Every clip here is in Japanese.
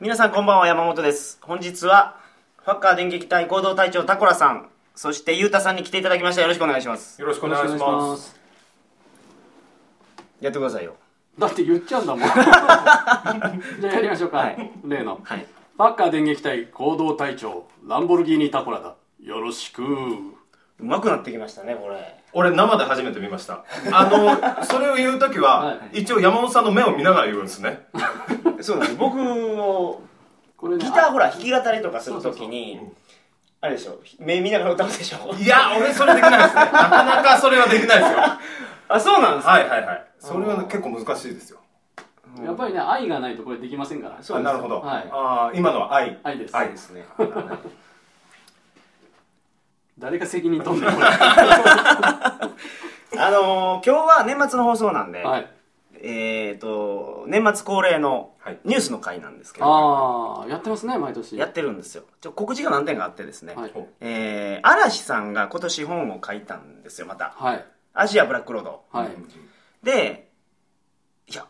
皆さんこんばんは山本です。本日はファッカー電撃隊合同隊長タコラさんそしてゆうたさんに来ていただきました。よろしくお願いします。よろしくお願いします。やってくださいよ。だって言っちゃうんだもん。じゃあやりましょうか、はい。例の。はい。パッカー電撃隊行動隊長ランボルギーニタコラだ。よろしく。うまくなってきましたねこれ俺生で初めて見ました。あのそれを言う時は、はい。一応山本さんの目を見ながら言うんですね。そうなんです僕をこれねギターほら弾き語りとかするときにあれでしょ。目見ながら歌うでしょ。いや俺それできないですね。なかなかそれはできないですよ。あそうなんですか？はいはいはい。それは結構難しいですよ。やっぱりね愛がないとこれできませんから。そうですあなるほど、はい。ああ今のは愛。愛です。愛ですね誰が責任取ん あのー、今日は年末の放送なんで、はい。えっ、と年末恒例のはい。ニュースの回なんですけど、ああやってますね毎年。やってるんですよ。ちょ告知が何点かあってですね、はい。えー、嵐さんが今年本を書いたんですよまた。はい「アジアブラックロード。はい、でいや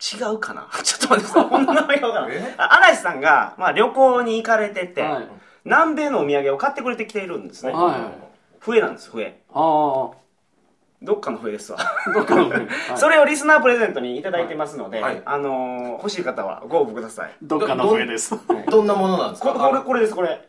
違うかな。ちょっと待ってこんな名前がわからん。え？あ嵐さんが、まあ、旅行に行かれてて、はい南米のお土産を買ってくれてきているんですね、はい。笛なんです笛。ああどっかの笛ですわ。どっかの、はい、それをリスナープレゼントにいただいてますので、はい。あのー欲しい方はご応募ください。どっかの笛ですどんなものなんですか？ここれこれですこれ。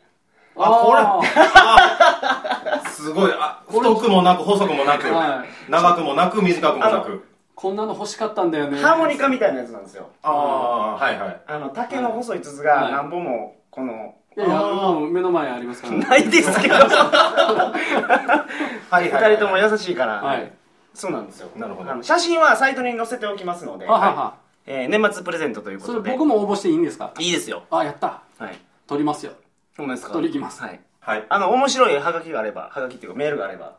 あこれ。あすごい。あ太くもなく細くもなく、はい。長くもなく短くもなく。こんなの欲しかったんだよね。ハーモニカみたいなやつなんですよ。ああはいはい。あの竹の細い筒はい。が何本もこの、いやいやもう目の前にありますから。ないですけど。はいはい二人とも優しいから、はい。そうなんですよ。なるほど。あの写真はサイトに載せておきますので、はは。はえー年末プレゼントというこそれとで僕も応募していいんですか？いいですよ。あやった。はい。取りますよ。ほんまですか。取り行きます。はい。はい。あの面白いハガキがあればハガキっていうかメールがあれば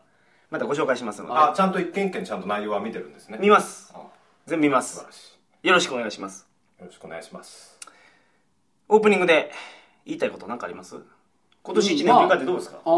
またご紹介しますので。あちゃんと一件一件ちゃんと内容は見てるんですね。見ます。あ全部見ます。素晴らしよろしくお願いします。いよろしくお願いします。オープニングで言いたいこと何かあります？今年1年振り返ってどうですか、あの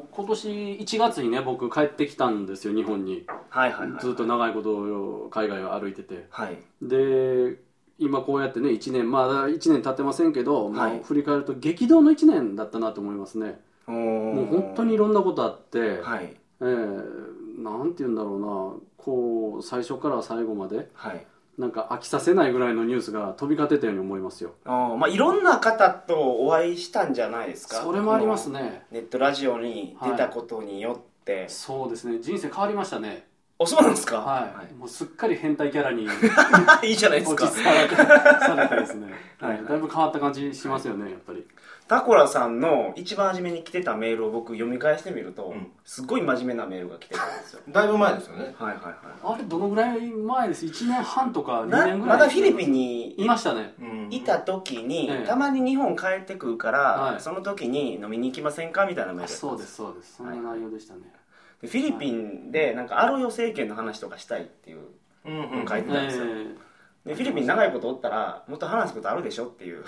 ー、今年1月にね僕帰ってきたんですよ日本に。はいはいはいずっと長いこと海外を歩いてて。はい。で今こうやってね1年まだ1年経ってませんけど、まあはい振り返ると激動の1年だったなと思いますね。ももう本当にいろんなことあって、はい。えー、なんて言うんだろうな。こう最初から最後まではいなんか飽きさせないぐらいのニュースが飛び交ってたように思いますよ。あーまあいろんな方とお会いしたんじゃないですか。それもありますね。ネットラジオに出たことによって、そうですね。人生変わりましたねおそうなんですか？はい、もうすっかり変態キャラにい、いいじゃないです落ちかされてされてですね、はい。はい、だいぶ変わった感じしますよねやっぱり。タコラさんの一番初めに来てたメールを僕読み返してみると、うん。すごい真面目なメールが来てたんですよ。だいぶ前ですよね。はいはいはい。あれどのぐらい前です？1年半とか2な年ぐらいまだフィリピンにいましたね。うん。いた時に、ええ。たまに日本帰ってくるから、はい。その時に飲みに行きませんか？みたいなメールそうですそうです。そんな内容でしたね、でフィリピンでなんかアロヨ政権の話とかしたいっていううんうんのを書いてたんですよ、えでフィリピン長いことおったらもっと話すことあるでしょっていう。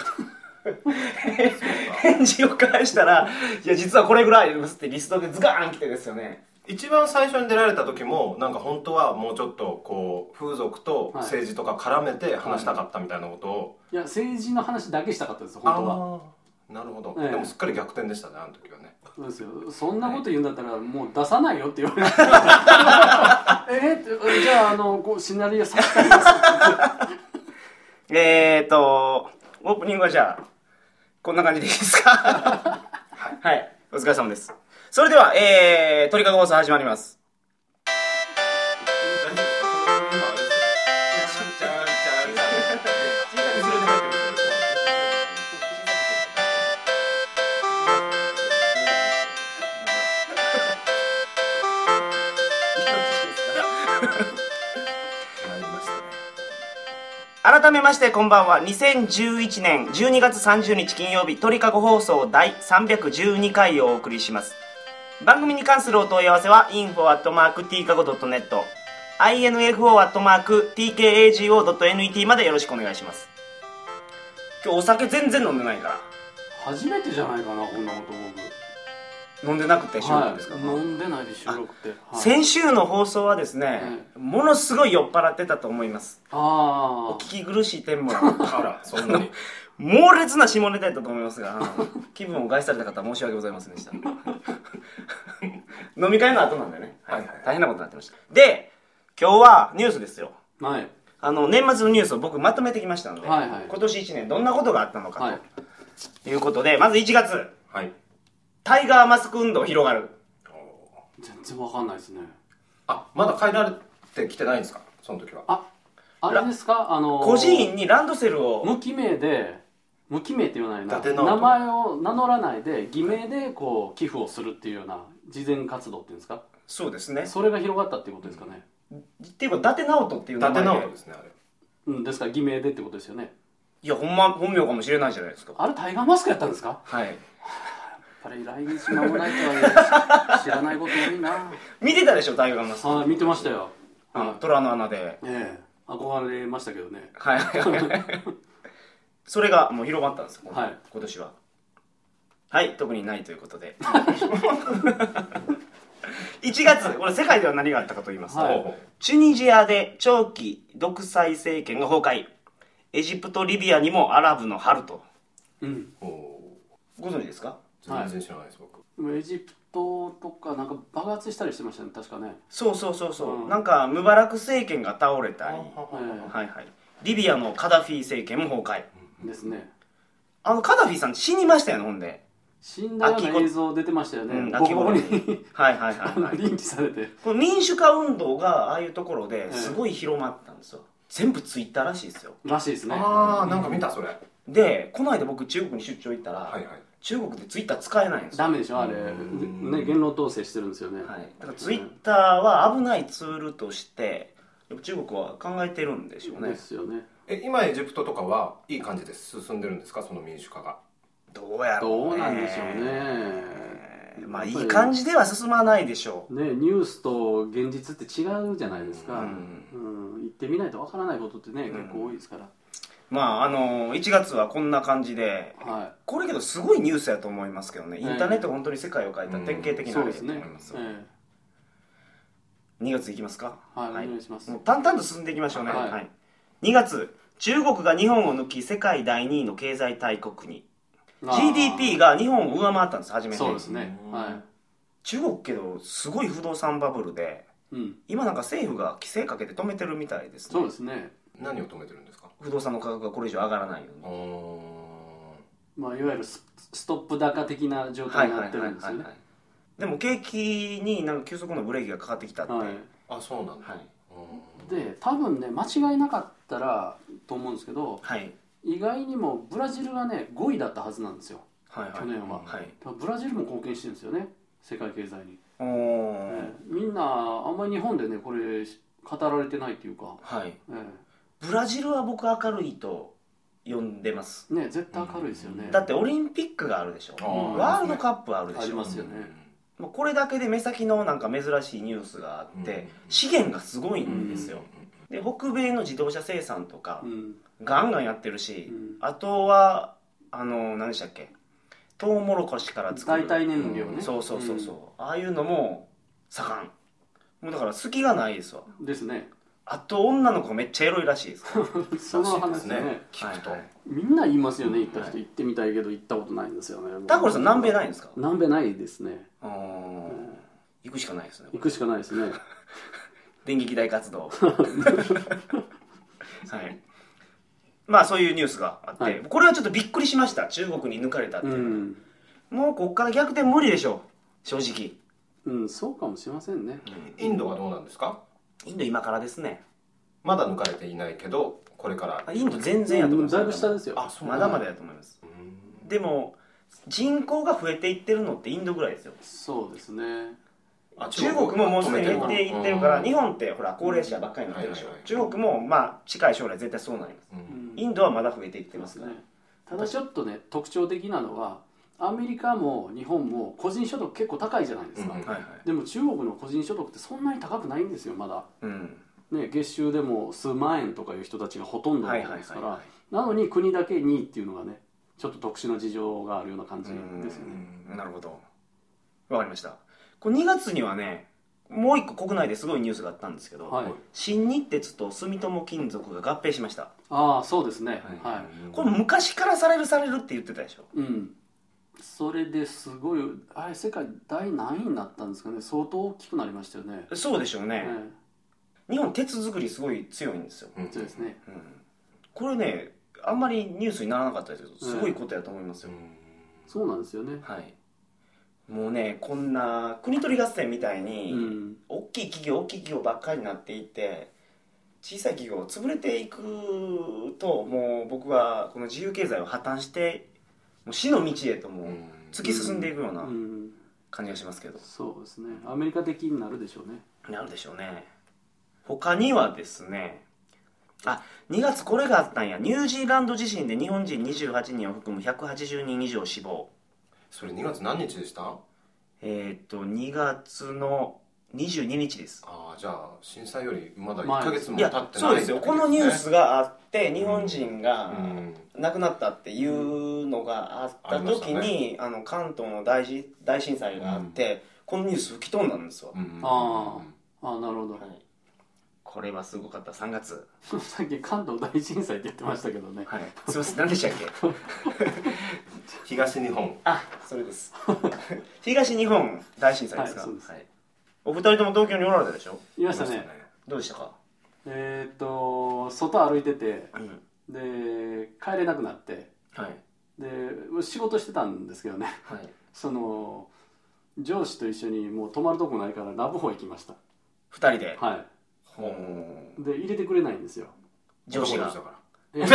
返事を返したら「いや実はこれぐらいです」ってリストでズガーン来てですよね。一番最初に出られた時もなんか本当はもうちょっとこう風俗とはい。政治とか絡めて話したかったみたいなことを、ーいや政治の話だけしたかったです本当はなるほど、ええ。でもすっかり逆転でしたねあの時はね。そうですよ。そんなこと言うんだったらもう出さないよって言われて えーってじゃああのこうシナリオ差し替えます。えーとオープニングはじゃあこんな感じでいいですか？はい。お疲れ様です。それではえー、鳥かご放送始まります改めましてこんばんは。2011年12月30日金曜日鳥かご放送第312回をお送りします。番組に関するお問い合わせは info.tkago.net info.tkago.net までよろしくお願いします。今日お酒全然飲んでないから。初めてじゃないかなこんなこと。僕飲んでなくて収録ですか、はい、飲んでないで収録って、はい、先週の放送はですね、ものすごい酔っ払ってたと思います。あお聞き苦しい点もあら そんなに。猛烈な下ネタやったと思いますが 気分を害された方は申し訳ございませんでした。飲み会の後なんでね、はい。はい大変なことになってました。で今日はニュースですよ。はい。あの年末のニュースを僕まとめてきましたので、はいはい。今年1年どんなことがあったのかと、はい。い、うことでまず1月。はいタイガーマスク運動広がる。全然わかんないですね。あまだ帰られてきてないんですか？その時は。ああれですか？あの孤児院にランドセルを。無記名で無記名って言わないな。名前を名乗らないで偽名でこう寄付をするっていうような事前活動っていうんですか？そうですね。それが広がったっていうことですかね、っていうか伊達直人っていう伊名前で。達直人ですねあれ。うん、ですか？ら偽名でってことですよね。いやほんま本名かもしれないじゃないですか。あれタイガーマスクやったんですか？はいぱり来日間もないとは知らないこと多いな。見てたでしょタイガーマスク。はい見てましたよ、あの虎の穴で。ええ憧れましたけどね。はい。はいはいそれがもう広まったんですよ、はい。今年は。はい特にないということで。1月これ世界では何があったかと言いますと、はい。チュニジアで長期独裁政権が崩壊。エジプトリビアにもアラブの春と。うん。ご存知ですか？う全然知らないです僕。でもエジプトとかなんか爆発したりしてましたね確かね。そうそうそうそう、うん。なんかムバラク政権が倒れたり。えはいはいリビアのカダフィ政権も崩壊。えですね。あのカダフィさん死にましたよねほんで。死んだような映像出てましたよね、うんボコボコに。はいはいはいはい。リンチされて。この民主化運動がああいうところでええ。すごい広まったんですよ。全部ツイッターらしいですよ。らしいですね。ああなんか見たそれ。はでこの間僕中国に出張行ったら、いはい中国でツイッター使えないんですよ。ダメでしょあれ。うん。ね言論統制してるんですよね、はい、だからツイッターは危ないツールとしてやっぱ中国は考えてるんでしょうね。ですよね。え今エジプトとかはいい感じで進んでるんですか？その民主化が。どうやろう、ね、どうなんでしょうね。まあいい感じでは進まないでしょう。ねニュースと現実って違うじゃないですか、ううんん。行ってみないとわからないことってね、うん。結構多いですからまああの1月はこんな感じではこれけどすごいニュースやと思いますけどね。インターネットが本当に世界を変えた典型い的な例だと思います、え2月いきますか？えはい、お願いします。もう淡々と進んでいきましょうね、はい。はい。2月中国が日本を抜き世界第2位の経済大国に。GDP が日本を上回ったんです初めて。そうですね。うん。は中国けどすごい不動産バブルでい、うん、今なんか政府が規制かけて止めてるみたいですそうねですね何を止めてるんですか？不動産の価格がこれ以上上がらないよううにまあいわゆるスストップ高的な状態になってるんですよねでも景気になんか急速なブレーキがかかってきたって、はい。あそうなんだ、はい。うんで多分ね間違いなかったらと思うんですけどはい。意外にもブラジルがね5位だったはずなんですよ。はいはい。去年は。はい。ブラジルも貢献してるんですよね。世界経済に、みんなあんまり日本でねこれ語られてないっていうか、はい。えブラジルは僕明るいと呼んでます。えね絶対明るいですよね、だってオリンピックがあるでしょ。あー。ワールドカップあるでしょ。ありますよね。もうこれだけで目先のなんか珍しいニュースがあって、うん。資源がすごいんですよ、で北米の自動車生産とかうん。ガンガンやってるし、うん。あとはあの何でしたっけ？トウモロコシから作る。代替燃料ね。そうそうそうそう、ああいうのも盛ん。もうだから隙がないですわ。うんですねあと女の子がめっちゃエロいらしいです。その話ね。らしいですね。聞くと、はいはい。みんな言いますよね行った人、はい。行ってみたいけど行ったことないんですよね。タコルさん南米ないんですか？南米ないですね。あー。行くしかないですね。行くしかないですね。電撃大活動。はい。まあそういうニュースがあって、はい。これはちょっとびっくりしました。中国に抜かれたっていう。う、ん、もうこっから逆転無理でしょ。う正直。うん、そうかもしれませんね。インドはどうなんですか？インド今からですね。まだ抜かれていないけどこれから。あインド全然やと思います。だいぶ下ですよ。あそうまだまだやと思います。うん。でも人口が増えていってるのってインドぐらいですよ。そうですね。あ中国ももうすでに減っていってるからうん日本ってほら高齢者ばっかりになってるでしょ。中国もまあ近い将来絶対そうなります。うん。インドはまだ増えていってまますすからね。ただちょっとね特徴的なのはアメリカも日本も個人所得結構高いじゃないですか、うんはいはい。でも中国の個人所得ってそんなに高くないんですよまだ。うん。ね月収でも数万円とかいう人たちがほとんどですから。はいはいはなのに国だけ2位っていうのがねちょっと特殊な事情があるような感じですようねんなるほど。わかりました。これ2月にはねもう一個国内ですごいニュースがあったんですけど、はい。新日鉄と住友金属が合併しました。ああそうですね。ははい、これ昔からされるされるって言ってたでしょ。うんそれですごいあれ世界第何位になったんですかね？相当大きくなりましたよね、そうでしょうね、え日本鉄作りすごい強いんですよ、そうですね。うん。これねあんまりニュースにならなかったですけどすごいことやと思いますよ、そうなんですよね。はい。もうねこんな国取り合戦みたいに、うん。大きい企業大きい企業ばっかりになっていって小さい企業潰れていくともう僕はこの自由経済を破綻してもう死の道へともう突き進んでいくようなうん。感じがしますけど、そうですね。アメリカ的になるでしょうね。なるでしょうね。他にはですねあ2月これがあったんや。ニュージーランド地震で日本人28人を含む180人以上死亡。それ2月何日でした？あえーっと2月の22日です。あじゃあ震災よりまだ1前ヶ月も経ってないそうですよ。このニュースがあって日本人がうん。亡くなったっていうのがあった時あに、あの関東の大地大震災があって、このニュース吹き飛んだんですわ、うん。あああなるほど。はい、これはすごかった。3月。さっき関東大震災って言ってましたけどね。はい。すいません。何でしたっけ？東日本。あそれです。東日本大震災ですか、はいそうです。はいお二人とも東京におられたでしょ？いましたね。どうでしたか、えーっと外歩いててうん。で帰れなくなってはい。で仕事してたんですけどね。はい。その上司と一緒にもう泊まるとこないからラブホ行きました。二人で、はほう。いで入れてくれないんですよ。上司が。かえ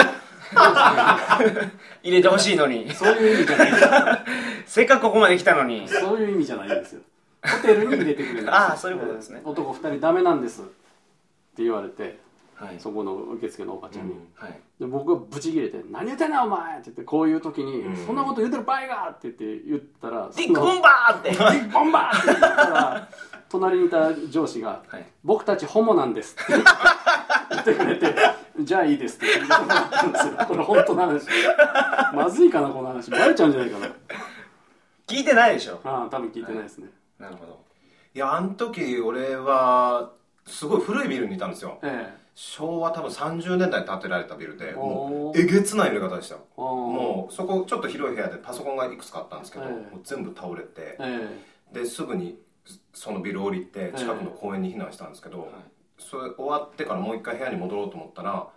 入れてほしいのに。そういう意味じゃないです せっかくここまで来たのに。そういう意味じゃないんですよホテルに入れてくれないんですああそういうことですね。えー男2人ダメなんです。って言われてはい。そこの受付のおばちゃんに、うん。はい。で僕がブチ切れて「何言ってんねんお前!」って言ってこういう時にうん「そんなこと言ってる場合が!」って言って言ったらディックボンバーって。ディックボンバーって言ったら隣にいた上司がはい「僕たちホモなんです」って。言ってくれて「じゃあいいです」って言ってもらったんですよ。これ本当の話。まずいかなこの話。バレちゃうんじゃないかな。聞いてないでしょ。ああ多分聞いてないですね、なるほど。いやあの時俺はすごい古いビルにいたんですよ。え昭和多分30年代に建てられたビルでもうえげつない揺れ方でした。ももうそこちょっと広い部屋でパソコンがいくつかあったんですけど、ええ。もう全部倒れてえですぐにそのビル降りて近くの公園に避難したんですけど、それ終わってからもう一回部屋に戻ろうと思ったら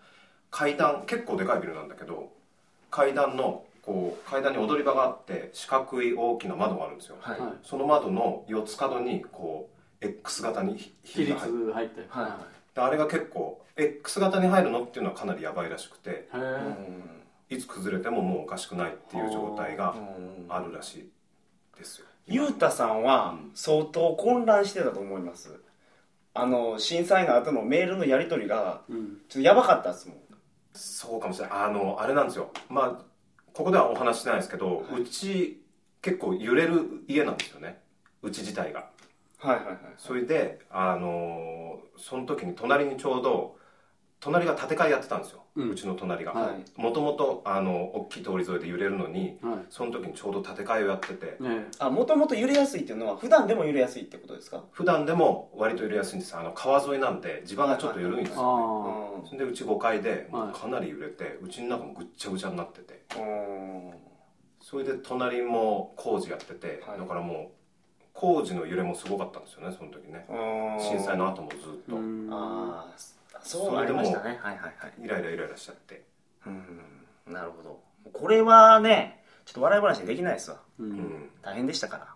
階段結構でかいビルなんだけど階段のこう階段に踊り場があって四角い大きな窓があるんですよ、はい。はいその窓の四つ角にこう X 型に比率火が入って。入って。はいであれが結構 X 型に入るのっていうのはかなりやばいらしくてへえいつ崩れてももうおかしくないっていう状態がああるらしいですよ。ゆうたさんは相当混乱してたと思います。あの震災の後のメールのやり取りがうん。ちょっとやばかったですもん。そうかもしれない。あのあれなんですよ。まあここではお話ししてないですけど、うち結構揺れる家なんですよね。うち自体が。はいはいはいそれであのその時に隣にちょうど隣が建て替えやってたんですよ、ううんちの隣が。はい。もともとあの大きい通り沿いで揺れるのにはい。その時にちょうど建て替えをやってて。ねあもともと揺れやすいっていうのは普段でも揺れやすいってことですか？普段でも割と揺れやすいんです。あの川沿いなんで地盤がちょっと緩いんですあよ、あそれでうち5階でかなり揺れてうちの中もぐっちゃぐちゃになってて。うんそれで隣も工事やってて、はい。だからもう工事の揺れもすごかったんですよねその時ね。震災の後もずっと。うん。ああそうありましたね。はいはいはい。イライライライラしちゃって。うん。なるほど。これはねちょっと笑い話にできないですわ。ううん。ん大変でしたから。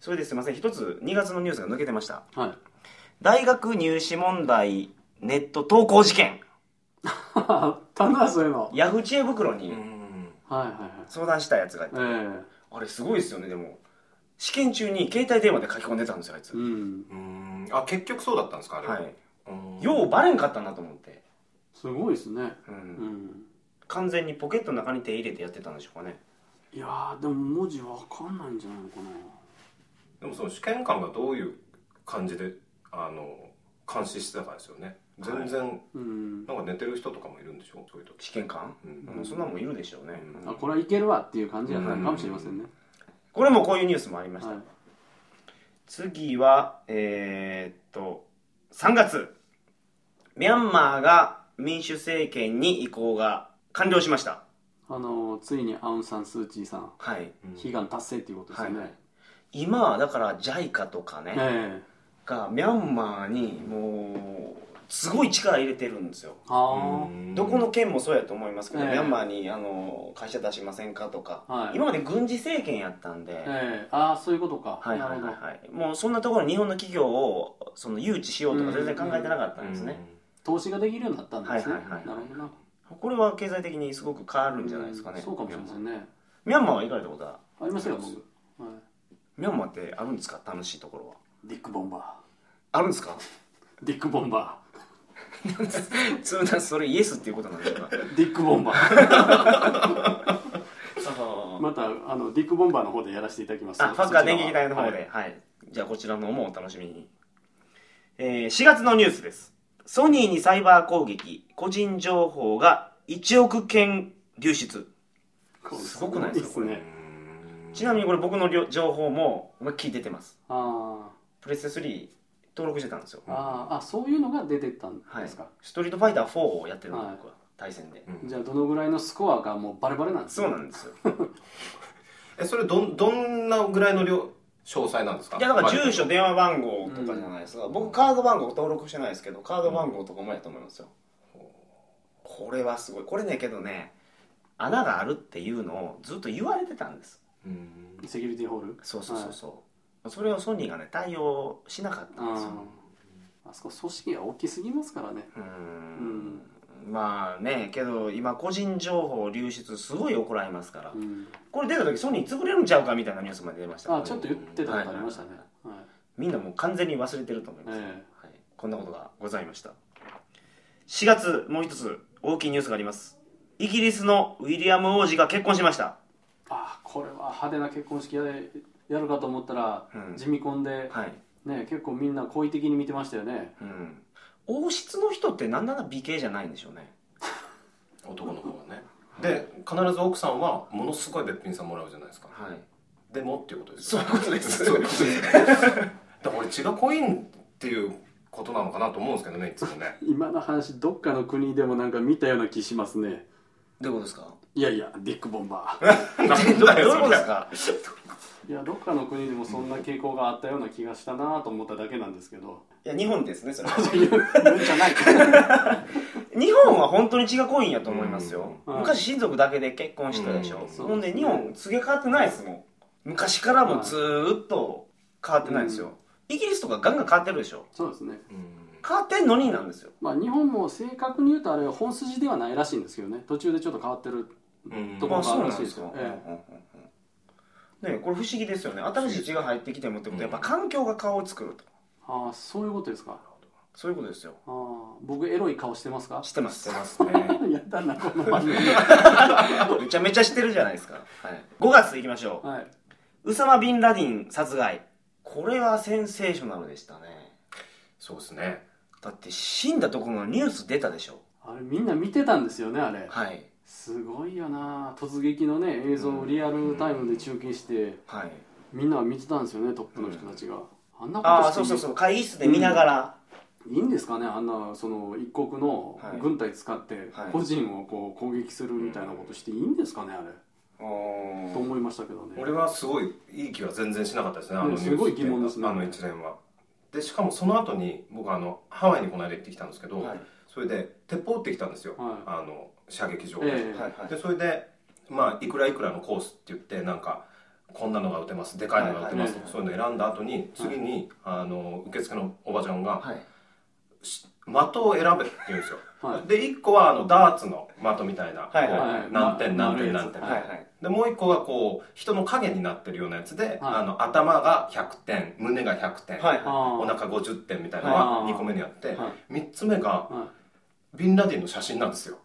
それですいません。一つ2月のニュースが抜けてました。はい。大学入試問題ネット投稿事件。あったなそういうの。ヤフー知恵袋にうん。はいはいはい。相談したやつがいて、えあれすごいですよねでも。試験中に携帯電話で書き込んでたんですよあいつ、えうん。うん。あ結局そうだったんですかあれは。い。うんようバレんかったなと思って、すごいですね。うん。うん。完全にポケットの中に手入れてやってたんでしょうかね。いやーでも文字わかんないんじゃないのかな。でもその試験官がどういう感じであの監視してたかですよね。全然、うん。なんか寝てる人とかもいるんでしょ？そういう時。試験官、うん。うん。そんなもんいるでしょうね、うん。あこれはいけるわっていう感じやったのかもしれませんね。これもこういうニュースもありました、はい。次はえーっと3月ミャンマーが民主政権に移行が完了しました。あのついにアウン・サン・スー・チーさんはい。悲願達成っていうことですよね、はい。今はだから JICA とかね、ええ。がミャンマーにもうすごい力入れてるんですよ。あどこの県もそうやと思いますけど、ええ。ミャンマーにあの会社出しませんかとか、はい。今まで軍事政権やったんで、あ、ええ。ああそういうことか、はいはいはい。はいもうそんなところに日本の企業をその誘致しようとか全然考えてなかったんですね、投資ができるようになったんですね、はいはいはいなるほどな。これは経済的にすごく変わるんじゃないですかね、そうかもしれませんね。ミャンマーは行かれたことは？ありますよ僕、はミャンマーってあるんですか？楽しいところは。いディック・ボンバあるんですか？ーディック・ボンバ それそれイエスっていうことなんですか？ーディック・ボンバー。あまたあのディック・ボンバーの方でやらせていただきます。あファッカー電撃隊の方で、ははいい。じゃあこちらの方もお楽しみに、えー4月のニュースですソニーにサイバー攻撃個人情報が1億件流出。これすごくないですか？すね。ちなみにこれ僕のりょ情報も思いっきり出てます。あプレステ3登録してたんですよ。ーあー。あそういうのが出てったんはいですか、ストリートファイター4をやってるの、はい僕は対戦で、うん。じゃあどのぐらいのスコアがもうバレバレなんですそうなんですよ。えそれどんどんなぐらいの量？詳細なんですか？いやだから住所電話番号とかじゃないですか、僕カード番号登録してないですけどカード番号とかもやと思いますよ、これはすごい。これねけどね穴があるっていうのをずっと言われてたんです。うん。セキュリティホール？そうそうそうそう、それをソニーがね対応しなかったんですよ。ああそこ組織が大きすぎますからね。うーんまあねけど今個人情報流出すごい怒られますから、うん。これ出た時ソニー潰れるんちゃうかみたいなニュースまで出ました。あちょっと言ってたことありましたね。はいみんなもう完全に忘れてると思います、えはい、こんなことがございました。4月もう一つ大きいニュースがあります。イギリスのウィリアム王子が結婚しました。あこれは派手な結婚式やれやるかと思ったら、うん。地味婚で、はい、ね、結構みんな好意的に見てましたよね。うん、王室の人ってなんなら美形じゃないんでしょうね。男の方はね。で必ず奥さんはものすごいべっぴんさんもらうじゃないですか。はい。でもっていうことですそういうことです。そういうことです。だから俺血が濃いんっていうことなのかなと思うんですけどねいつもね。今の話どっかの国でもなんか見たような気しますね。どういうことですか？いやいやディック・ボンバー。どどういうことですか？いやどっかの国でもそんな傾向があったような気がしたなと思っただけなんですけど。いや日本ですねそれは。言うんじゃない。日本は本当に血が濃いんやと思いますよ、うん。昔親族だけで結婚してたでしょ、うんほんで日本すげえ変わってないですもん。昔からもずーっと変わってないんですよ、イギリスとかガンガン変わってるでしょ。そうですね。変わってんのになんですよ。まあ日本も正確に言うとあれは本筋ではないらしいんですけどね。途中でちょっと変わってるうんところあそうがあるらしいですなんですか、よええ。うんうんうんうんねこれ不思議ですよね。新しい血が入ってきてもってことはやっぱ環境が顔を作ると。ああそういうことですか。そういうことですよ。ああ僕エロい顔してますか？知ってますしてますね。やだなこの番組。めちゃめちゃ知ってるじゃないですか、はい、5月いきましょう。はい。ウサマ・ビンラディン殺害。これはセンセーショナルでしたね。そうですね。だって死んだところのニュース出たでしょ。あれみんな見てたんですよねあれ。はいすごいよな。突撃のね映像をリアルタイムで中継して。はい。みんな見てたんですよねトップの人たちが。あんなことああしてそうそうそう。会議室で見ながら、いいんですかねあんなその一国のはい。軍隊使ってはい。個人をこう攻撃するみたいなことしていいんですかねあれ。おー。と思いましたけどね。俺はすごいいい気は全然しなかったですねあのニュースすごい疑問ですね。あの一連は。でしかもその後に僕あのハワイにこの間行ってきたんですけど、はい。それで鉄砲撃ってきたんですよ、はい。あの射撃場で、ええ。はいはい。でそれでまあいくらいくらのコースって言ってなんかこんなのが撃てます。でかいのが撃てますとか、はいそういうの選んだ後に次に、あの受付のおばちゃんが、はい。し的を選べって言うんですよ、はい。で1個はあのダーツの的みたいな、何点ま何点何点、はいはい。でもう1個はこう人の影になってるようなやつで、はい。あの頭が100点胸が100点、はいお腹50点みたいなのがはい2個目にあって、は3つ目がはビンラディンの写真なんですよ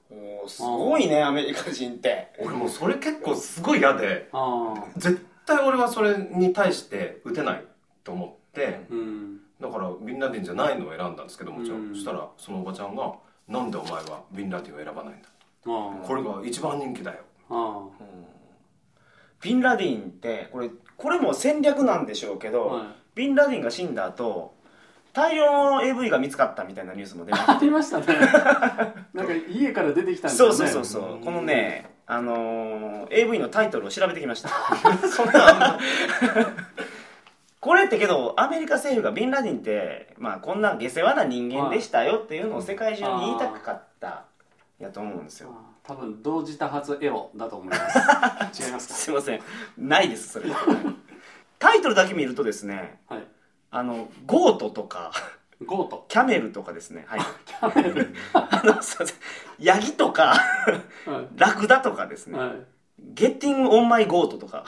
すごいねアメリカ人って。俺もうそれ結構すごい嫌で絶対俺はそれに対して打てないと思ってうん。だからビンラディンじゃないのを選んだんですけどもちろん、うん。そしたらそのおばちゃんが「なんでお前はビンラディンを選ばないんだ」これが一番人気だよ。あビンラディンってこれこれも戦略なんでしょうけど、あはい。ビンラディンが死んだ後大量の AV が見つかったみたいなニュースも出ましありましたね。なんか家から出てきたんですそうよねそうそう。そうこのねあのー AV のタイトルを調べてきました。そんなこれってけどアメリカ政府がビンラディンって、まあ、こんな下世話な人間でしたよっていうのを世界中に言いたかったやと思うんですよ。あ多分同時多発エロだと思います。違いますか？すいません。ないですそれ。タイトルだけ見るとですねはいあの goat とか。 goat。camel とかですね。はい。camel。あのすいません。ヤギとかはラクダとかですね、いはい。 Getting on My Goat とか。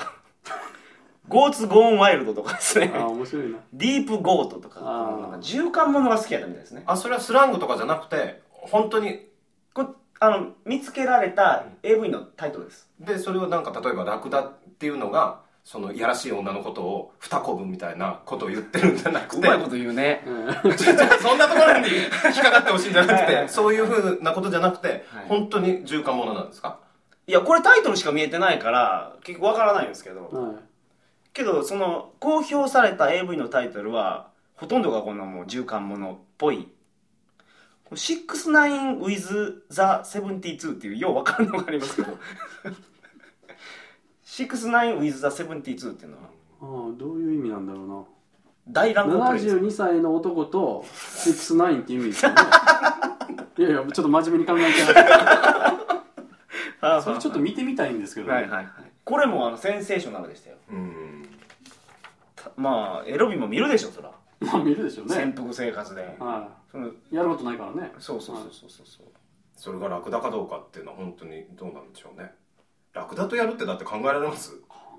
Goats Gone Wild とかですね。あ面白いな。 Deep Goat とか。なんか獣姦ものが好きやったみたいですね。あそれはスラングとかじゃなくて本当にこあの見つけられた AV のタイトルです。でそれをなんか例えばラクダっていうのがそのいやらしい女のことを二こぶみたいなことを言ってるんじゃなくて。うまいこと言うね。うん。そんなところに引っかかってほしいんじゃなくてそういうふうなことじゃなくて、はい。本当に循環ものなんですか？いやこれタイトルしか見えてないから結局わからないんですけど。はい。けどその公表された AV のタイトルはほとんどがこんなもう循環ものっぽい「69 with the 72」っていうようわかるのがありますけど「69 with the 72」っていう。のはあーどう。いう。意味なんだろう。な大乱暴プレイです72歳の男と69っていう。意味ですよねいやいやちょっと真面目に考えちゃあう。それちょっと見てみたいんですけど、ねはいはいはいこれもあのセンセーショナルでしたよう。んまあエロビも見るでしょそら、まあ見るでしょう。ね潜伏生活で、はそのやることないからねそう。そう。そう。そう。そう。そう。それがラクダかどう。かっていう。のは本当にどう。なんでしょう。ねラクダとやるってだって考えられます？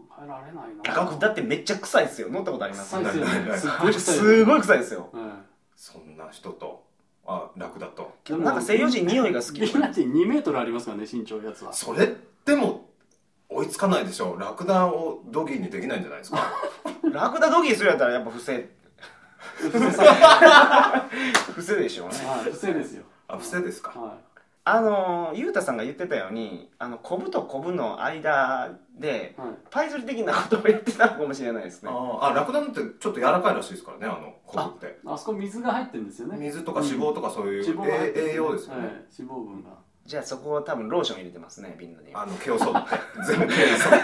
考えられないな。ガクだってめっちゃ臭いですよ。乗ったことあります？臭いですよね。すっごい臭いですすごい臭いですよ。はそんな人と？あラクダとなんか西洋人匂いが好き。ビンラディン2メートルありますからね身長やつは。それでも追いつかないでしょ。うラクダをドギーにできないんじゃないですか？ラクダドギーするやったらやっぱ不正不正でしょうね。はい不正ですよ。あ不正ですか。はあのゆうたさんが言ってたようにあのコブとコブの間でいはい。パイズリ的なことをやってたのかもしれないですね。ああラクダなんてちょっと柔らかいらしいですからねあのコブって。あそこ水が入ってるんですよね。水とか脂肪とかそういう、脂肪が入ってるえ栄養ですよね、はい、脂肪分が。じゃあそこは多分ローション入れてますねビンナにあの毛を剃って全部毛を。剃って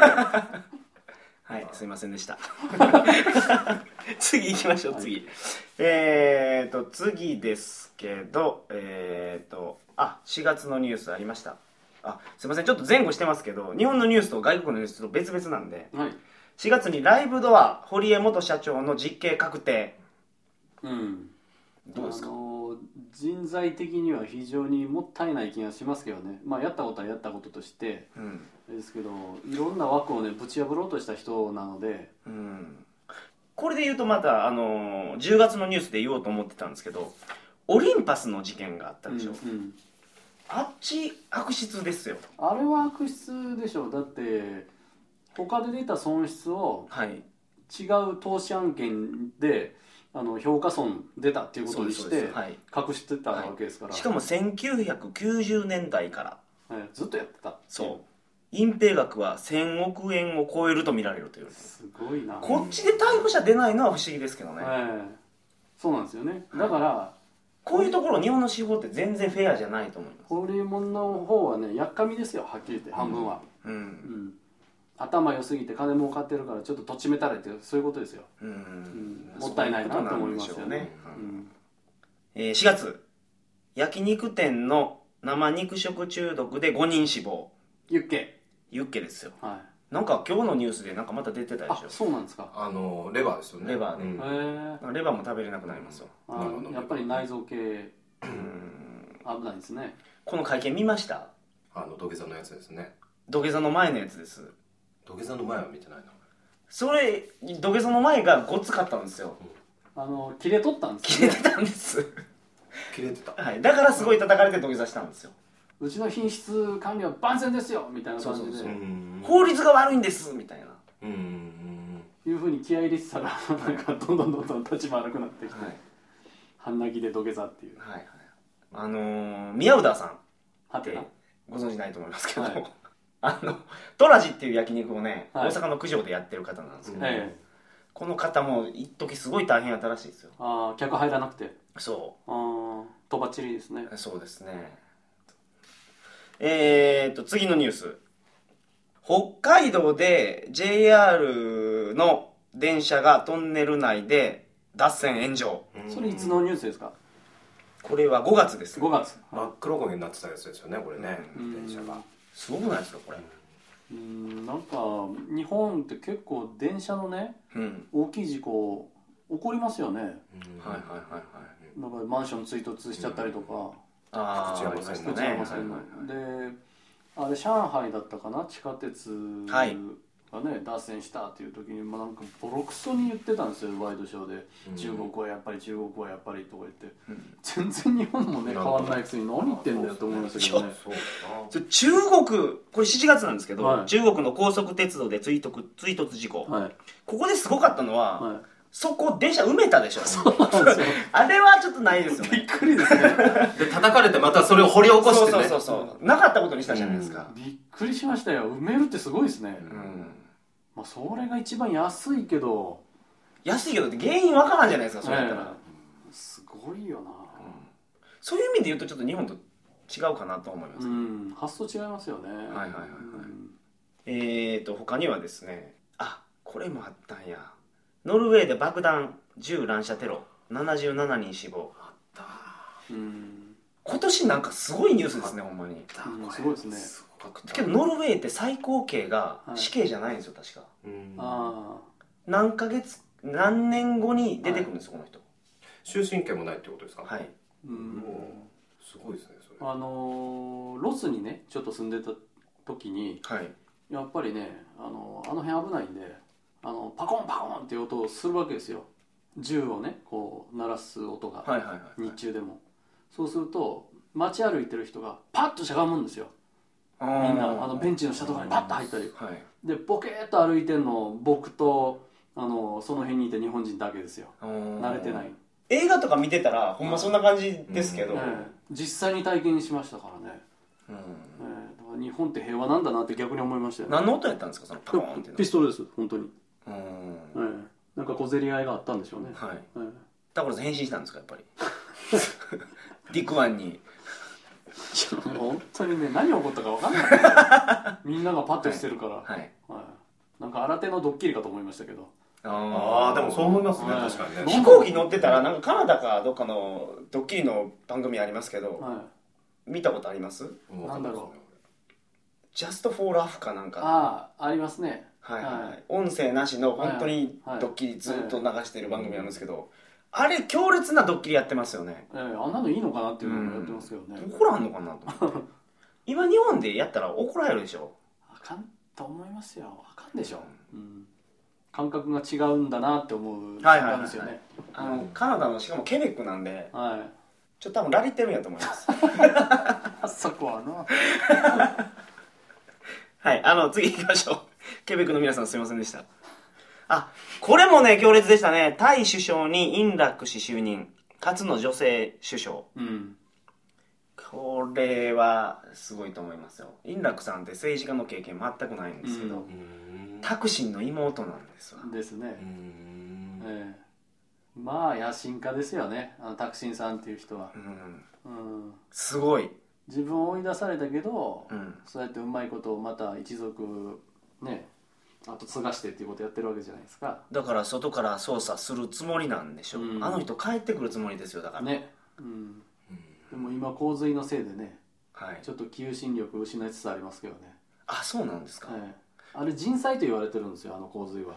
はいすいませんでした。次行きましょう次、えーと次ですけどえーとあ4月のニュースありました。あすいません。ちょっと前後してますけど日本のニュースと外国のニュースと別々なんではい。4月にライブドア堀江元社長の実刑確定。うん。どうですか？あの人材的には非常にもったいない気がしますけどね。まあやったことはやったこととしてうん。ですけどいろんな枠をねぶち破ろうとした人なので。うん。これで言うとまたあの10月のニュースで言おうと思ってたんですけどオリンパスの事件があったでしょ、うんうんあっち悪質ですよ。あれは悪質でしょ。うだって他で出た損失をはい。違う投資案件であの評価損出たっていうことにしうですそうです。はい。隠してたわけですから、しかも1990年代から。はいずっとやってたそう。隠蔽額は1000億円を超えると見られるという。すごいな。こっちで逮捕者出ないのは不思議ですけどね、ええ。そうなんですよね。だからこういうところ日本の司法って全然フェアじゃないと思います。ホリエモンの方はねやっかみですよはっきり言って半分は、ううん。ん頭良すぎて金儲かってるからちょっととちめたれってそういうことですよ、うん、うんもったいないなと思いますよね。そうんううん。えー4月。焼肉店の生肉食中毒で5人死亡。ユッケ。ユッケですよ。はいなんか今日のニュースでなんかまた出てたでしあそうなんですか。あのレバーですよね。レバーでうん。へレバーも食べれなくなりますよ。あなるほど。やっぱり内臓系。うん。危ないですね。この会見見ました？あの土下座のやつですね。土下座の前のやつです。土下座の前は見てないな。それ土下座の前がごつかったんですよ。あの切れ取ったんです切れてたんです、切れてた。はい、だからすごい叩かれて土下座したんですようちの品質管理は万全ですよみたいな感じで。法律が悪いんですみたいな、いうふうに気合い入れてたらなんかどんどんどんどん立ち悪くなってきて、はい。半泣きで土下座っていう。はいはいあのー、宮浦さんってはてな。ご存知ないと思いますけど、はい。あのトラジっていう焼肉をね、はい。大阪の九条でやってる方なんですけど、えここの方も一時すごい大変やったらしいですよ。ああ客入らなくて。そああとばっちりですね。うそうですねえー、と次のニュース。北海道で JR の電車がトンネル内で脱線炎上。それいつのニュースですか？これは5月です。5月。真っ黒焦げになってたやつですよねこれね。うん。電車が。すごくないですかこれ？うんなんか日本って結構電車のねうん。大きい事故起こりますよね。はいはいはいはい。なんかマンション追突しちゃったりとか、あ福知山線のね。山線の、はいはいはいであれ上海だったかな？地下鉄はい。がね、脱線したっていう時に、まあ、なんかボロクソに言ってたんですよワイドショーで、中国はやっぱり中国はやっぱりとか言って、うん。全然日本もね変わんないくせに何言ってんだよと思いましたけどね。そう。それ中国これ7月なんですけど、はい。中国の高速鉄道で追突追突事故、はい。ここですごかったのは、はいそこ電車埋めたでしょ。そう あれはちょっとないですよびっねくりですね。で叩かれてまたそれを掘り起こしてね。そうそうそうそう。なかったことにしたじゃないですか。びっくりしましたよ。埋めるってすごいですね、うん、まあ、それが一番安いけど。安いけどって原因わからんじゃないですかそれやったら、ええ。すごいよな。そういう意味で言うとちょっと日本と違うかなと思います、うん。発想違いますよね。はいはいはいはい。えーと他にはですね。あこれもあったんやノルウェーで爆弾銃乱射テロ。77人死亡。うん。今年なんかすごいニュースですねほんまに。うんすごいですね。けどノルウェーって最高刑がはい。死刑じゃないんですよ確か。うん。あ何ヶ月何年後に出てくるんですよこの人。終身刑もないってことですか？はい。あうん。すごいですねそれ。あのーロスにねちょっと住んでた時にはい。やっぱりねあのあの辺危ないんであのパコンパコンっていう音をするわけですよ。銃をねこう鳴らす音が、はいはいはい日中でも。そうすると街歩いてる人がパッとしゃがむんですよ。みんなあのベンチの下とかにパッと入ったり。はい。でボケーっと歩いてんの僕とあのその辺にいた日本人だけですよ。慣れてない、映画とか見てたらほんまそんな感じですけど、ええ。実際に体験しましたからね、うん。ええ。だから日本って平和なんだなって逆に思いましたよね。何の音やったんですかそのパコーンっていうのピストルです本当に、うん。ええなんか小競り合いがあったんでしょうね、はい。ええタコラさん変身したんですかやっぱり？ディックワンに。本当にね何起こったか分かんない。みんながパッとしてるから、はい。はい。なんか新手のドッキリかと思いましたけど。ああでもそう思いますね。はい。確かにね。飛行機乗ってたらなんかカナダかどっかのドッキリの番組ありますけど、はい。見たことあります？うん。なんだろジャストフォーラフかなんか。ああありますねはいはい、はい。音声なしの本当にはいドッキリずっと流してる番組あるんですけど、あれ強烈なドッキリやってますよね。ええあんなのいいのかなっていうのもやってますけどね、怒らんのかなと思って。今日本でやったら怒られるでしょ？あかんと思いますよ。あかんでしょ、うん、感覚が違うんだなって思う瞬はいはいはいはい。間ですよねあのカナダのしかもケベックなんではい。ちょっと多分ラリってるんやと思います。あ そこはな。はいあの次行きましょうケベックの皆さんすいませんでした。あこれもね強烈でしたね。タイ首相にインラック氏就任。初の女性首相。うん。これはすごいと思いますよ。インラックさんって政治家の経験全くないんですけど、うんうん。タクシンの妹なんですわ。ですね、うん。ええ。まあ野心家ですよね。あのタクシンさんっていう人は、うん。うん、すごい、自分を追い出されたけど、うん、そうやってうまいことをまた一族ねあと継がしてっていうことやってるわけじゃないですか。だから外から操作するつもりなんでしょう、うん。あの人帰ってくるつもりですよだから、ね、うん、でも今洪水のせいでねはい、ちょっと求心力失いつつありますけどね、あそうなんですか、ええ。あれ人災と言われてるんですよあの洪水は。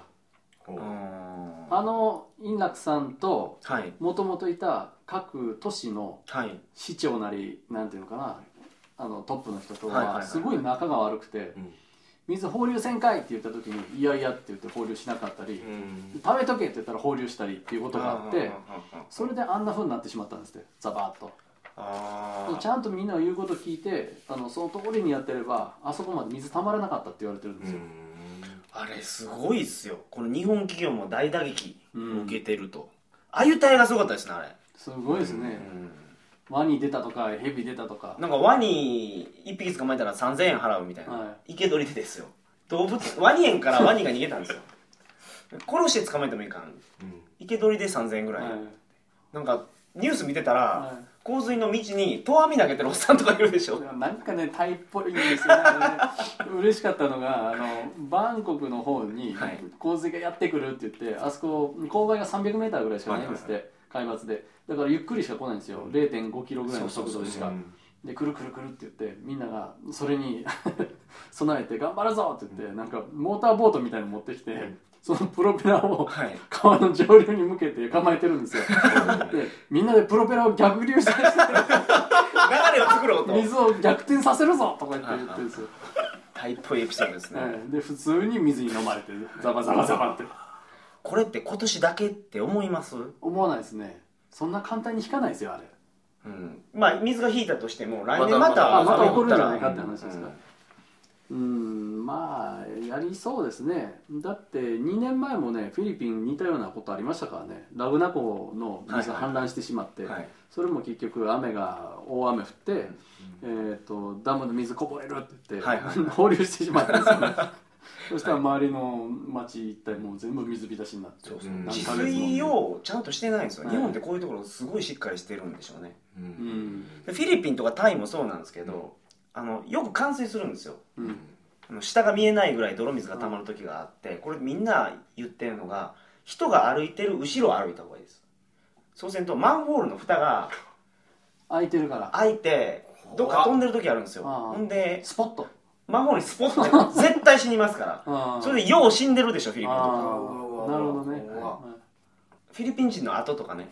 ほう。うー。んあの円楽さんとはい。もともといた各都市のはい。市長なりなんていうのかなあのトップの人とはいはいははい。すごい仲が悪くてうん「水放流せんかい!」って言った時に「いやいや」って言って放流しなかったりうん「食べとけ!」って言ったら放流したりっていうことがあってあそれであんな風になってしまったんですってザバーッと。あちゃんとみんなが言うこと聞いてあのその通りにやってればあそこまで水たまらなかったって言われてるんですよ、あれすごいっすよ。この日本企業も大打撃うんを受けてると、あゆたいがすごかったですねあれ、すごいですね、ワニ出たとかヘビ出たとか。なんかワニ1匹捕まえたら3000円払うみたいな、は生け捕りでですよ。動物ワニ園からワニが逃げたんですよ。殺して捕まえてもいいかん。うん。生け捕りで3000円ぐらい、はい。なんかニュース見てたら、はい。洪水の道に投網投げてるおっさんとかいるでしょ。なんかねタイっぽいんですよね嬉しかったのがあのバンコクの方にはい。洪水がやってくるって言ってあそこ勾配が 300m ぐらいしかないんですって、海抜で。だからゆっくりしか来ないんですよ。0.5キロぐらいの速度でしか。うん。でくるくるくるって言ってみんながそれに 備えて頑張るぞって言ってなんかモーターボートみたいなの持ってきてそのプロペラをはい。川の上流に向けて構えてるんですよ。でみんなでプロペラを逆流させて流れを作ろうと。水を逆転させるぞとか言って言ってるんですよ、タイっぽいエピソードですね、はい。で普通に水に飲まれてザバザバザバってこれって今年だけって思います？思わないですね。そんな簡単に引かないですよあれ。うん。まあ水が引いたとしても来年またあまた起こるんじゃらないかって話ですか。らうんまあやりそうですね。だって2年前もねフィリピン似たようなことありましたからね。ラグナ湖の水が氾濫してしまって、はいそれも結局雨が大雨降って、えー、とダムの水こぼれるって言って、はいはい。放流してしまったんですよねそしたら周りの町一帯もう全部水浸しになってそうそう。うん。治水をちゃんとしてないんですよ、はい。日本ってこういうところすごいしっかりしてるんでしょうね。ううんフィリピンとかタイもそうなんですけどあのよく冠水するんですよ。うん。あの下が見えないぐらい泥水が溜まる時があってこれみんな言ってるのが人が歩いてる後ろを歩いた方がいいです。そうするとマンホールの蓋が空いてるから。開いてどっか飛んでる時あるんですよ。ほんでスポットマンホールにスポッて 絶対死にますから。それでよう死んでるでしょフィリピンとか。なるほどね。フィリピン人の後とかね。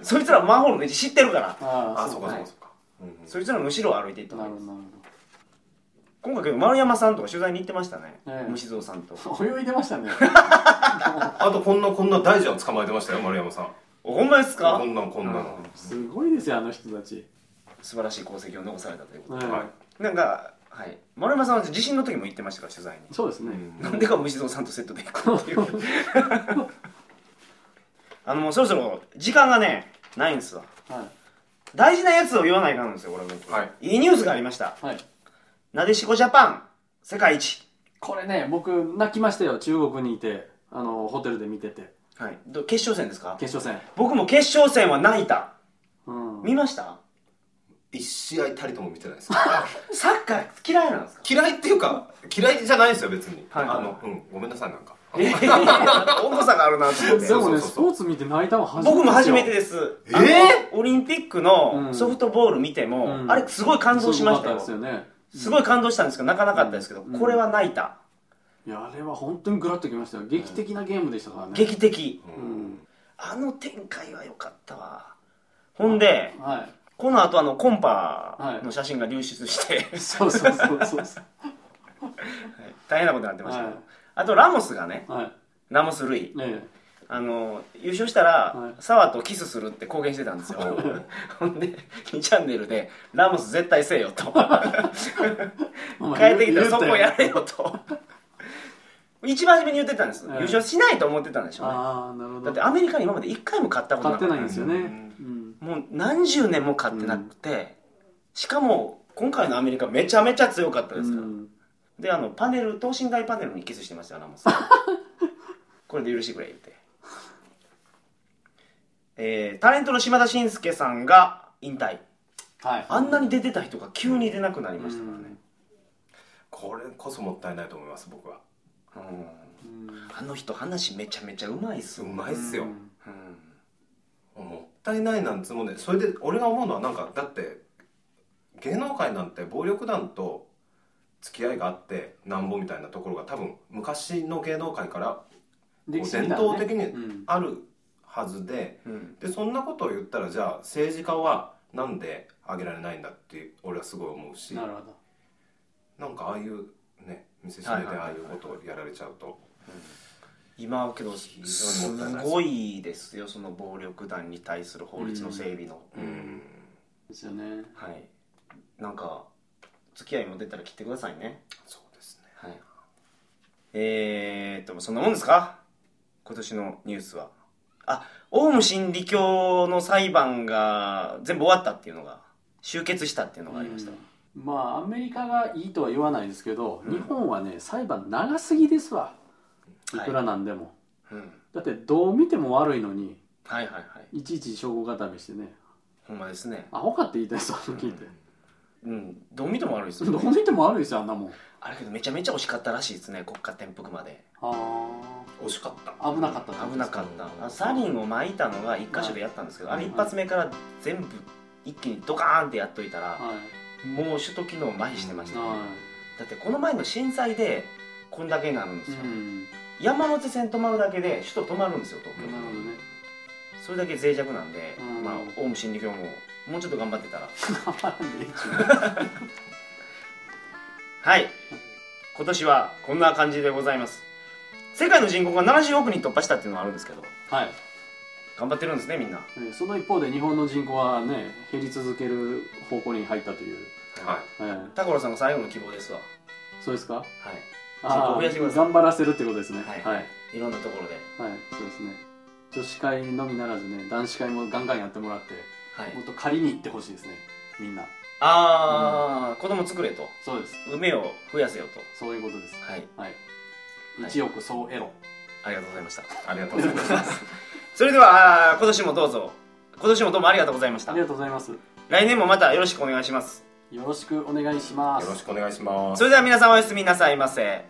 そいつらマンホールの位置知ってるから。ああそうかはいそうかそうか。うんうん。そいつらの後ろを歩いていったなるほどなる今回丸山さんとか取材に行ってましたね、ええ。虫蔵さんと。泳いでましたね。あとこんなこんな大蛇を捕まえてましたよ丸山さん。ほんまですか？こんなんこんなのすごいですよあの人たち。素晴らしい功績を残されたということはいはい。なんかはい。丸山さんは地震の時も行ってましたから取材に。そうですね。なんでか虫蔵さんとセットで行くっていう。あのもうそろそろ時間がねないんですわ。は大事なやつを言わないかんんですよこれ僕、はい。いいニュースがありました。いはい。なでしこジャパン世界一。これね僕泣きましたよ中国にいて。あのホテルで見てて。はい。ど決勝戦ですか？決勝戦。僕も決勝戦は泣いた。うん。見ました？一試合たりとも見てないです。サッカー嫌いなんですか？嫌いっていうか嫌いじゃないですよ別に。はいはい。あのうんごめんなさいなんか。ええ温度差があるなと思って。でもねスポーツ見て泣いたの初めて僕も初めてすです。えー？オリンピックのソフトボール見ても、うん。あれすごい感動しましたよ。すごかったですよね。すごい感動したんですけど泣かなかったですけど、うん。これは泣いた。いやあれは本当にグラッときました。よ劇的なゲームでしたからね。劇的。うん。あの展開は良かったわ。ほんではこの後あのコンパの写真が流出して、いそうそうそうそうそう。大変なことになってました。けど、はい。あとラモスがねはい。ラモス・ルイねあの優勝したら、はい。沢とキスするって公言してたんですよ。ほんで2チャンネルで「ラモス絶対せえよ」と。え帰ってきたらそこやるれよと一番初めに言ってたんです、はい。優勝しないと思ってたんでしょうね。ああなるほど。だってアメリカに今まで1回も勝ったことな買ってかったないんですよね。うん。うん。もう何十年も勝ってなくて、しかも今回のアメリカめちゃめちゃ強かったですから、うん。であのパネル等身大パネルにキスしてましたよラモス。これで許してくれ言って。えー、タレントの島田紳介さんが引退。はい。あんなに出てた人が急に出なくなりましたからね、これこそもったいないと思います僕はあの人話めちゃめちゃうまいっすうまいっすよ。うん。もったいないなんつもねそれで俺が思うのはなんかだって芸能界なんて暴力団と付き合いがあってなんぼみたいなところが多分昔の芸能界から伝統的にうん。あるはずでうん。でそんなことを言ったらじゃあ政治家はなんで挙げられないんだって俺はすごい思うしなるほど。なんかああいうね見せしめでああいうことをやられちゃうと。今けどすごいですよその暴力団に対する法律の整備の、うん。ですよね。はい。なんか付き合いも出たら切ってくださいね。そうですね。はい。えー、っとそんなもんですか？今年のニュースは。あオウム真理教の裁判が全部終わったっていうのが終結したっていうのがありました、うんまあアメリカがいいとは言わないですけど、うん。日本はね裁判長すぎですわ。いはい。くらなんでも、うん。だってどう見ても悪いのにはいはいはい。いちいち証拠固めしてね。ほんまですね。アホかって言いたい人聞いて。うん。どう見ても悪いですよ。どう見ても悪いですよあんなもん。あれけどめちゃめちゃ惜しかったらしいですね国家転覆まで。あ惜しかった。あ危なかった危なかった。あサリンを巻いたのが一箇所でやったんですけど、はいあれ一発目から全部一気にドカーンってやっといたら、はいもう首都機能麻痺してました、はだってこの前の震災でこんだけになるんですいよ、うん。山手線止まるだけで首都止まるんですよ東京、なるほどね。それだけ脆弱なんで、うん。まあオウム真理教ももうちょっと頑張ってたら。はい。今年はこんな感じでございます。世界の人口が70億人突破したっていうのがあるんですけど。はい頑張ってるんですねみんな。えーその一方で日本の人口はね減り続ける方向に入ったという、はい。えー。タコロさんの最後の希望ですわ。そうですか？はい。あ人口増やしてください。頑張らせるってことですね。はい。はい、はいいろんなところで。そうですね。女子会のみならずね男子会もガンガンやってもらってはい。もっと借りに行ってほしいですねみんな。ああ、子供作れと。そうです。梅を増やせよと。そういうことです。はい。はい。はい1億総エロ。ありがとうございました。ありがとうございます それではあー今年もどうぞ。今年もどうもありがとうございました。ありがとうございます。来年もまたよろしくお願いします。よろしくお願いします。よろしくお願いします。それでは皆さんおやすみなさいませ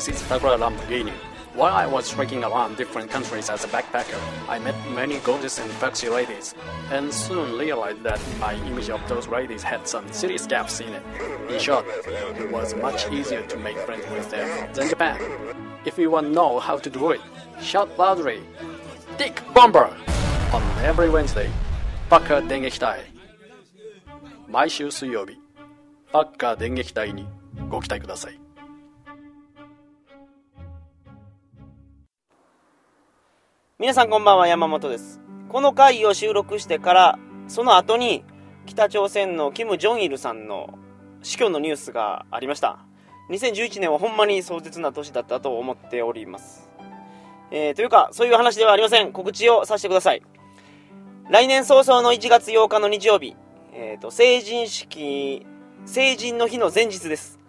this is Takura Lamborghini. While I was trekking around different countries as a backpacker, I met many gorgeous and foxy ladies, and soon realized that my image of those ladies had some serious gaps in it. In short, it was much easier to make friends with them than Japan. If you want to know how to do it, shout loudly, Dick Bomber! On every Wednesday, バカ電撃隊毎週水曜日バッカ電撃隊にご期待ください 皆さんこんばんは山本です。この回を収録してからその後に北朝鮮のキム・ジョンイルさんの死去のニュースがありました。2011年はほんまに壮絶な年だったと思っております。えー、というかそういう話ではありません。告知をさせてください。来年早々の1月8日の日曜日、えー、と成人式成人の日の前日です、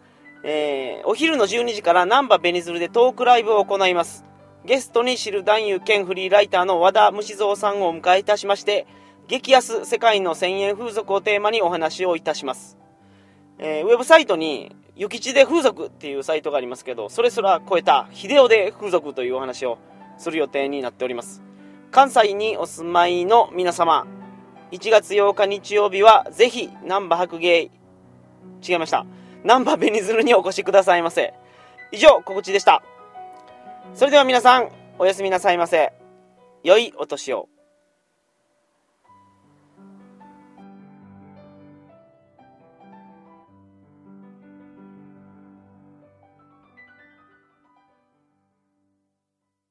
えーお昼の12時から難波ベニズルでトークライブを行います。ゲストに知る男優兼フリーライターの和田虫蔵さんをお迎えいたしまして激安世界の1000円風俗をテーマにお話をいたします、えーウェブサイトに「諭吉で風俗」っていうサイトがありますけどそれすら超えた秀夫で風俗というお話をする予定になっております。関西にお住まいの皆様1月8日日曜日はぜひ難波白芸違いました。難波ベニズルにお越しくださいませ。以上告知でした。それでは皆さんおやすみなさいませ。良いお年を。